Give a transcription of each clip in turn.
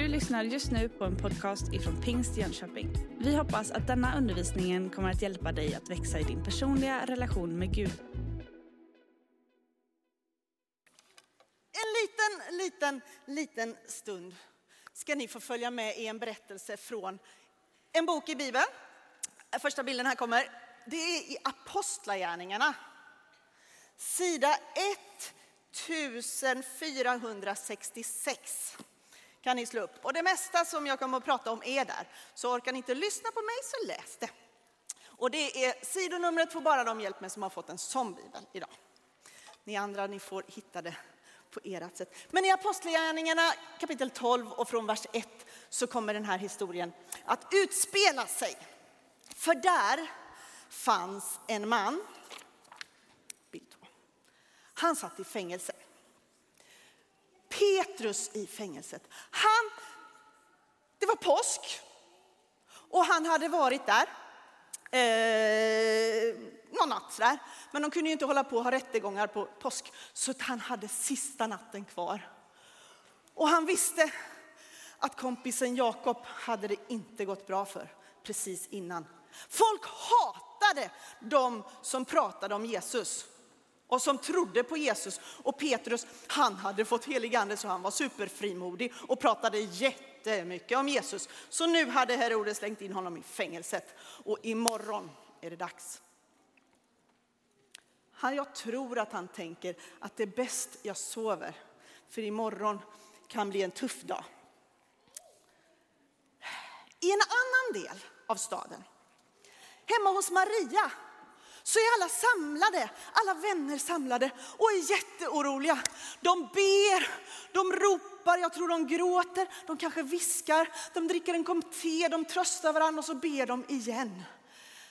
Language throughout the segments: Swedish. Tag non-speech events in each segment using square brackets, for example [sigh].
Du lyssnar just nu på en podcast ifrån Pingst Jönköping. Vi hoppas att denna undervisning kommer att hjälpa dig att växa i din personliga relation med Gud. En liten, liten, liten stund ska ni få följa med i en berättelse från en bok i Bibeln. Första bilden här kommer. Det är i Apostlagärningarna. Sida 1466 kan ni slå upp. Och det mesta som jag kommer att prata om är där. Så orkar ni inte lyssna på mig så läs det. Och det är sidonumret får bara de hjälp med som har fått en sån bibel idag. Ni andra ni får hitta det på ert sätt. Men i Apostlagärningarna kapitel 12 och från vers 1 så kommer den här historien att utspela sig. För där fanns en man, han satt i fängelse. Petrus i fängelset. Han, det var påsk och han hade varit där eh, någon natt Där. Men de kunde ju inte hålla på och ha rättegångar på påsk så han hade sista natten kvar. Och han visste att kompisen Jakob hade det inte gått bra för precis innan. Folk hatade de som pratade om Jesus och som trodde på Jesus. Och Petrus, han hade fått helig ande så han var superfrimodig och pratade jättemycket om Jesus. Så nu hade Herodes slängt in honom i fängelset och imorgon är det dags. Jag tror att han tänker att det är bäst jag sover, för imorgon kan bli en tuff dag. I en annan del av staden, hemma hos Maria, så är alla samlade, alla vänner samlade och är jätteoroliga. De ber, de ropar, jag tror de gråter, de kanske viskar, de dricker en kopp te, de tröstar varandra och så ber de igen.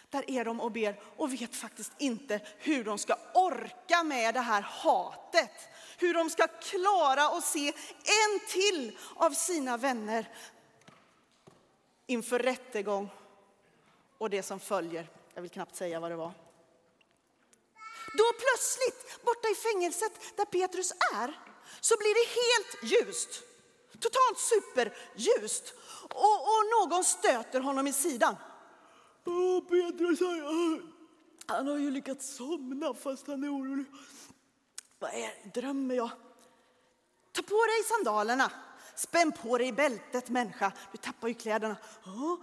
Där är de och ber och vet faktiskt inte hur de ska orka med det här hatet. Hur de ska klara att se en till av sina vänner inför rättegång och det som följer. Jag vill knappt säga vad det var. Då plötsligt, borta i fängelset där Petrus är, så blir det helt ljust. Totalt superljust. Och, och någon stöter honom i sidan. Åh, Petrus, han, han har ju lyckats somna fast han är orolig. Vad är Drömmer jag? Ta på dig sandalerna. Spänn på dig bältet människa. Du tappar ju kläderna. Oh,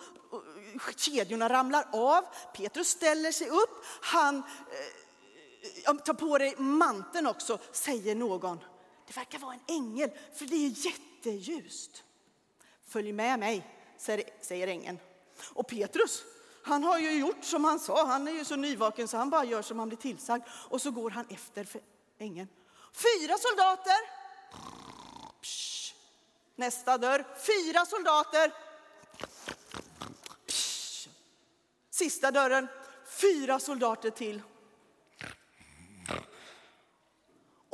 kedjorna ramlar av. Petrus ställer sig upp. Han eh, Ta på dig manteln också, säger någon. Det verkar vara en ängel, för det är jätteljust. Följ med mig, säger ängeln. Och Petrus, han har ju gjort som han sa. Han är ju så nyvaken så han bara gör som han blir tillsagd. Och så går han efter ängeln. Fyra soldater. Psh. Nästa dörr. Fyra soldater. Psh. Sista dörren. Fyra soldater till.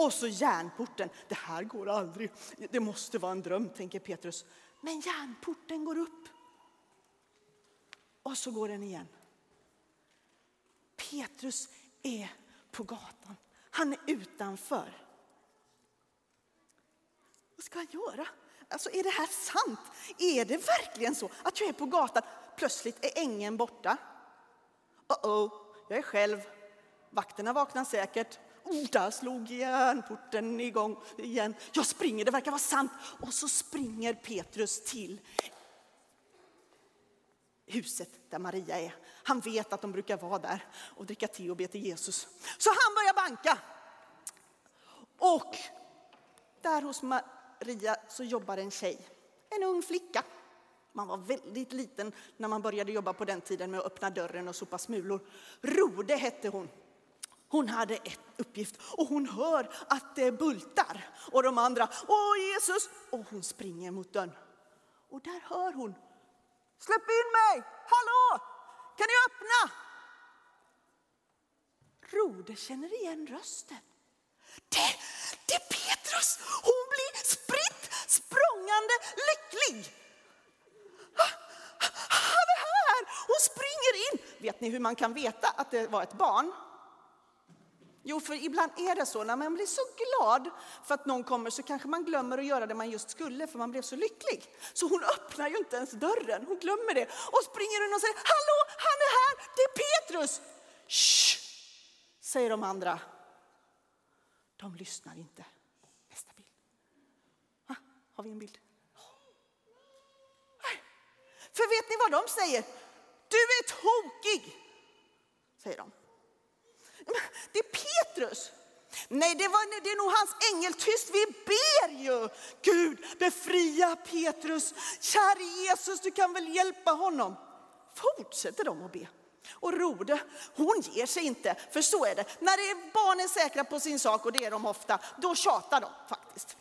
Och så järnporten. Det här går aldrig. Det måste vara en dröm, tänker Petrus. Men järnporten går upp. Och så går den igen. Petrus är på gatan. Han är utanför. Vad ska han göra? Alltså, är det här sant? Är det verkligen så att jag är på gatan? Plötsligt är ängen borta. Uh oh, jag är själv. Vakterna vaknar säkert. Där slog järnporten igång igen. Jag springer, det verkar vara sant. Och så springer Petrus till huset där Maria är. Han vet att de brukar vara där och dricka te och be till Jesus. Så han börjar banka. Och där hos Maria så jobbar en tjej, en ung flicka. Man var väldigt liten när man började jobba på den tiden med att öppna dörren och sopa smulor. Rode hette hon. Hon hade ett uppgift och hon hör att det bultar. Och de andra, åh Jesus! Och hon springer mot dörren. Och där hör hon Släpp in mig! Hallå! Kan ni öppna? Rode känner igen rösten. Det, det är Petrus! Hon blir spritt språngande lycklig. Han är här! Hon springer in. Vet ni hur man kan veta att det var ett barn? Jo, för ibland är det så, när man blir så glad för att någon kommer så kanske man glömmer att göra det man just skulle för man blev så lycklig. Så hon öppnar ju inte ens dörren, hon glömmer det och springer in och säger Hallå, han är här, det är Petrus! Shh, säger de andra. De lyssnar inte. Nästa bild. Ha, har vi en bild? För vet ni vad de säger? Du är tokig, säger de. Det är Petrus. Nej, det, var, det är nog hans ängel. Tyst, vi ber ju. Gud, befria Petrus. Käre Jesus, du kan väl hjälpa honom. Fortsätter de att be. Och Rode, hon ger sig inte, för så är det. När det är barnen säkra på sin sak, och det är de ofta, då tjatar de faktiskt.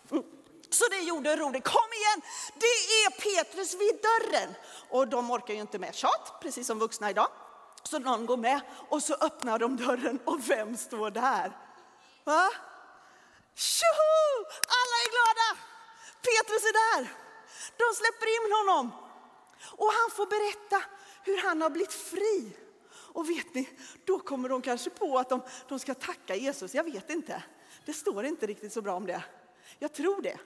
Så det gjorde Rode. Kom igen, det är Petrus vid dörren. Och de orkar ju inte med tjat, precis som vuxna idag. Så någon går med och så öppnar de dörren och vem står där? Va? Tjoho! Alla är glada! Petrus är där. De släpper in honom och han får berätta hur han har blivit fri. Och vet ni, då kommer de kanske på att de, de ska tacka Jesus. Jag vet inte. Det står inte riktigt så bra om det. Jag tror det.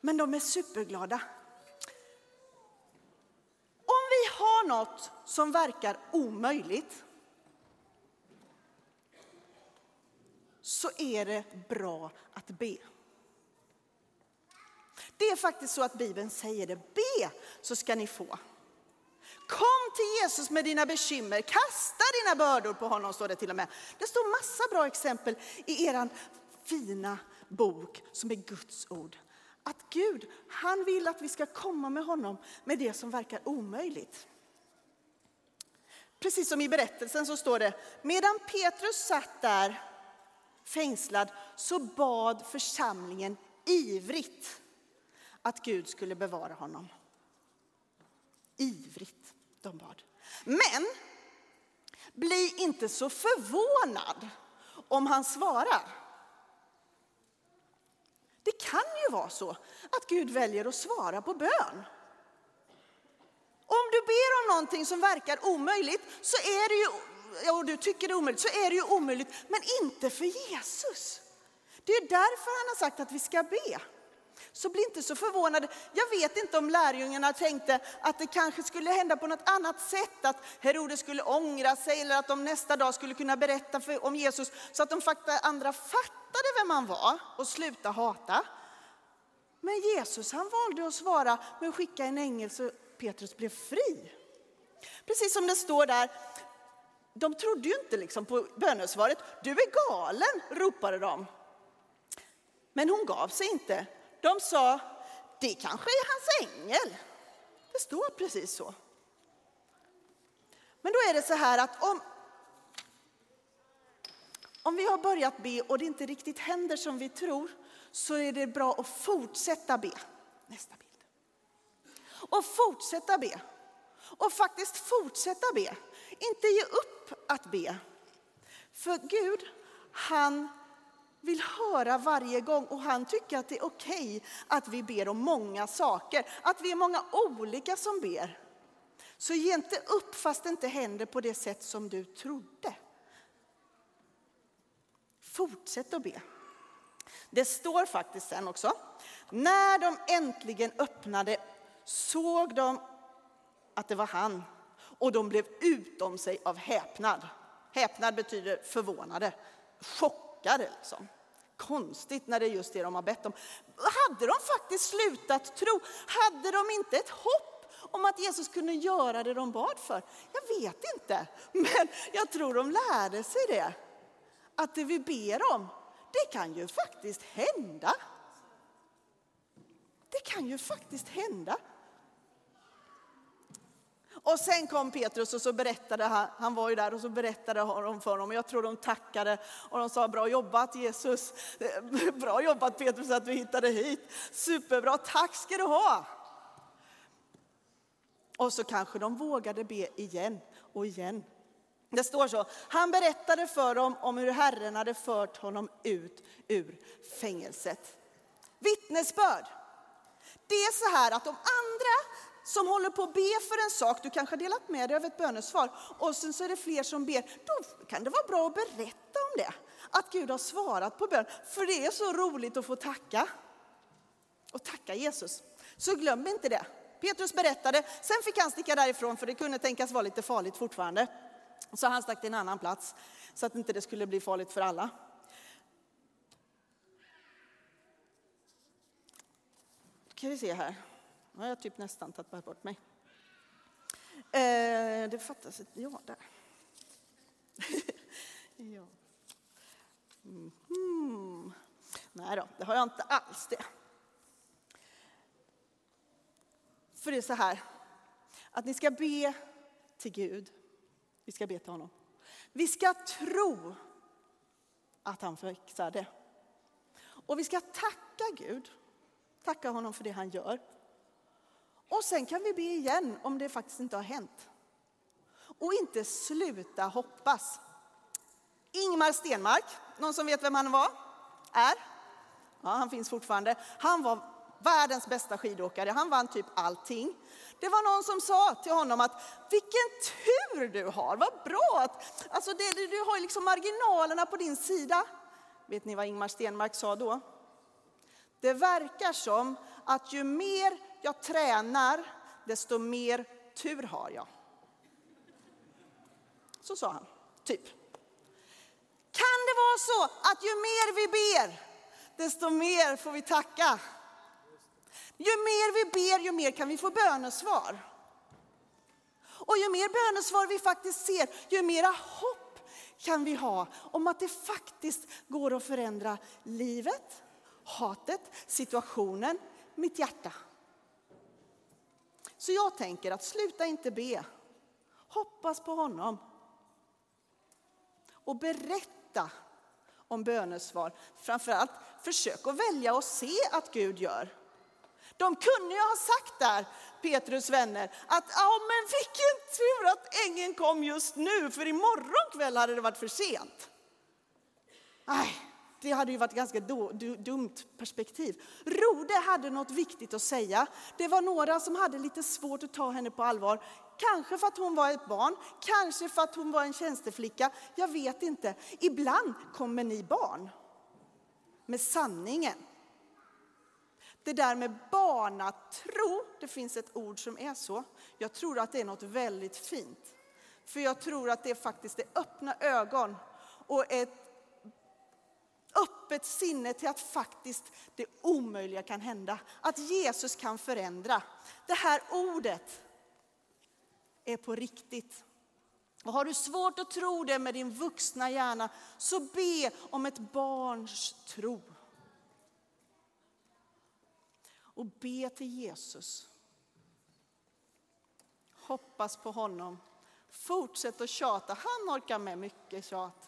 Men de är superglada. Något som verkar omöjligt så är det bra att be. Det är faktiskt så att Bibeln säger det. Be så ska ni få. Kom till Jesus med dina bekymmer, kasta dina bördor på honom, står det till och med. Det står massa bra exempel i er fina bok som är Guds ord. Att Gud, han vill att vi ska komma med honom med det som verkar omöjligt. Precis som i berättelsen så står det, medan Petrus satt där fängslad så bad församlingen ivrigt att Gud skulle bevara honom. Ivrigt de bad. Men bli inte så förvånad om han svarar. Det kan ju vara så att Gud väljer att svara på bön. Ber om någonting som verkar omöjligt så är det ju, och du tycker det är omöjligt, så är det ju omöjligt, men inte för Jesus. Det är därför han har sagt att vi ska be. Så bli inte så förvånade. Jag vet inte om lärjungarna tänkte att det kanske skulle hända på något annat sätt, att Herodes skulle ångra sig eller att de nästa dag skulle kunna berätta för, om Jesus så att de andra fattade vem han var och slutade hata. Men Jesus han valde att svara med att skicka en ängel så Petrus blev fri. Precis som det står där, de trodde ju inte liksom på bönesvaret. Du är galen, ropade de. Men hon gav sig inte. De sa, det kanske är hans ängel. Det står precis så. Men då är det så här att om, om vi har börjat be och det inte riktigt händer som vi tror så är det bra att fortsätta be. Nästa be. Och fortsätta be. Och faktiskt fortsätta be. Inte ge upp att be. För Gud, han vill höra varje gång och han tycker att det är okej att vi ber om många saker, att vi är många olika som ber. Så ge inte upp fast det inte händer på det sätt som du trodde. Fortsätt att be. Det står faktiskt sen också, när de äntligen öppnade såg de att det var han och de blev utom sig av häpnad. Häpnad betyder förvånade, chockade. Liksom. Konstigt när det är just det de har bett om. Hade de faktiskt slutat tro? Hade de inte ett hopp om att Jesus kunde göra det de bad för? Jag vet inte, men jag tror de lärde sig det. Att det vi ber om, det kan ju faktiskt hända. Det kan ju faktiskt hända. Och sen kom Petrus och så berättade han, han var ju där och så berättade de för honom. Jag tror de tackade och de sa bra jobbat Jesus. [laughs] Bra jobbat Petrus att du hittade hit. Superbra, tack ska du ha. Och så kanske de vågade be igen och igen. Det står så, han berättade för dem om hur Herren hade fört honom ut ur fängelset. Vittnesbörd. Det är så här att de andra som håller på att be för en sak, du kanske har delat med dig av ett bönesvar och sen så är det fler som ber, då kan det vara bra att berätta om det. Att Gud har svarat på bön, för det är så roligt att få tacka. Och tacka Jesus. Så glöm inte det. Petrus berättade, sen fick han sticka därifrån för det kunde tänkas vara lite farligt fortfarande. Så han stack till en annan plats så att inte det skulle bli farligt för alla. Då kan vi se här. Nu har jag typ nästan tappat bort mig. Eh, det fattas ett ja där. [laughs] ja. Mm. Nej då, det har jag inte alls det. För det är så här, att ni ska be till Gud. Vi ska be till honom. Vi ska tro att han fixar det. Och vi ska tacka Gud, tacka honom för det han gör. Och sen kan vi be igen om det faktiskt inte har hänt. Och inte sluta hoppas. Ingmar Stenmark, någon som vet vem han var? Är? Ja, han finns fortfarande. Han var världens bästa skidåkare. Han vann typ allting. Det var någon som sa till honom att vilken tur du har, vad bra att, alltså det, du har liksom marginalerna på din sida. Vet ni vad Ingmar Stenmark sa då? Det verkar som att ju mer jag tränar, desto mer tur har jag. Så sa han, typ. Kan det vara så att ju mer vi ber, desto mer får vi tacka? Ju mer vi ber, ju mer kan vi få bönesvar. Och ju mer bönesvar vi faktiskt ser, ju mera hopp kan vi ha om att det faktiskt går att förändra livet, hatet, situationen, mitt hjärta. Så jag tänker att sluta inte be. Hoppas på honom. Och berätta om bönesvar. Framförallt försök att välja och se att Gud gör. De kunde ju ha sagt där, Petrus vänner, att ja men vilken tur att ängeln kom just nu, för imorgon kväll hade det varit för sent. Nej, det hade ju varit ett ganska dumt perspektiv. Rode hade något viktigt att säga. Det var några som hade lite svårt att ta henne på allvar. Kanske för att hon var ett barn, kanske för att hon var en tjänsteflicka. Jag vet inte. Ibland kommer ni barn med sanningen. Det där med barnatro, det finns ett ord som är så. Jag tror att det är något väldigt fint. För jag tror att det faktiskt är öppna ögon och ett öppet sinne till att faktiskt det omöjliga kan hända. Att Jesus kan förändra. Det här ordet är på riktigt. Och har du svårt att tro det med din vuxna hjärna, så be om ett barns tro. Och be till Jesus. Hoppas på honom. Fortsätt att tjata. Han orkar med mycket tjat.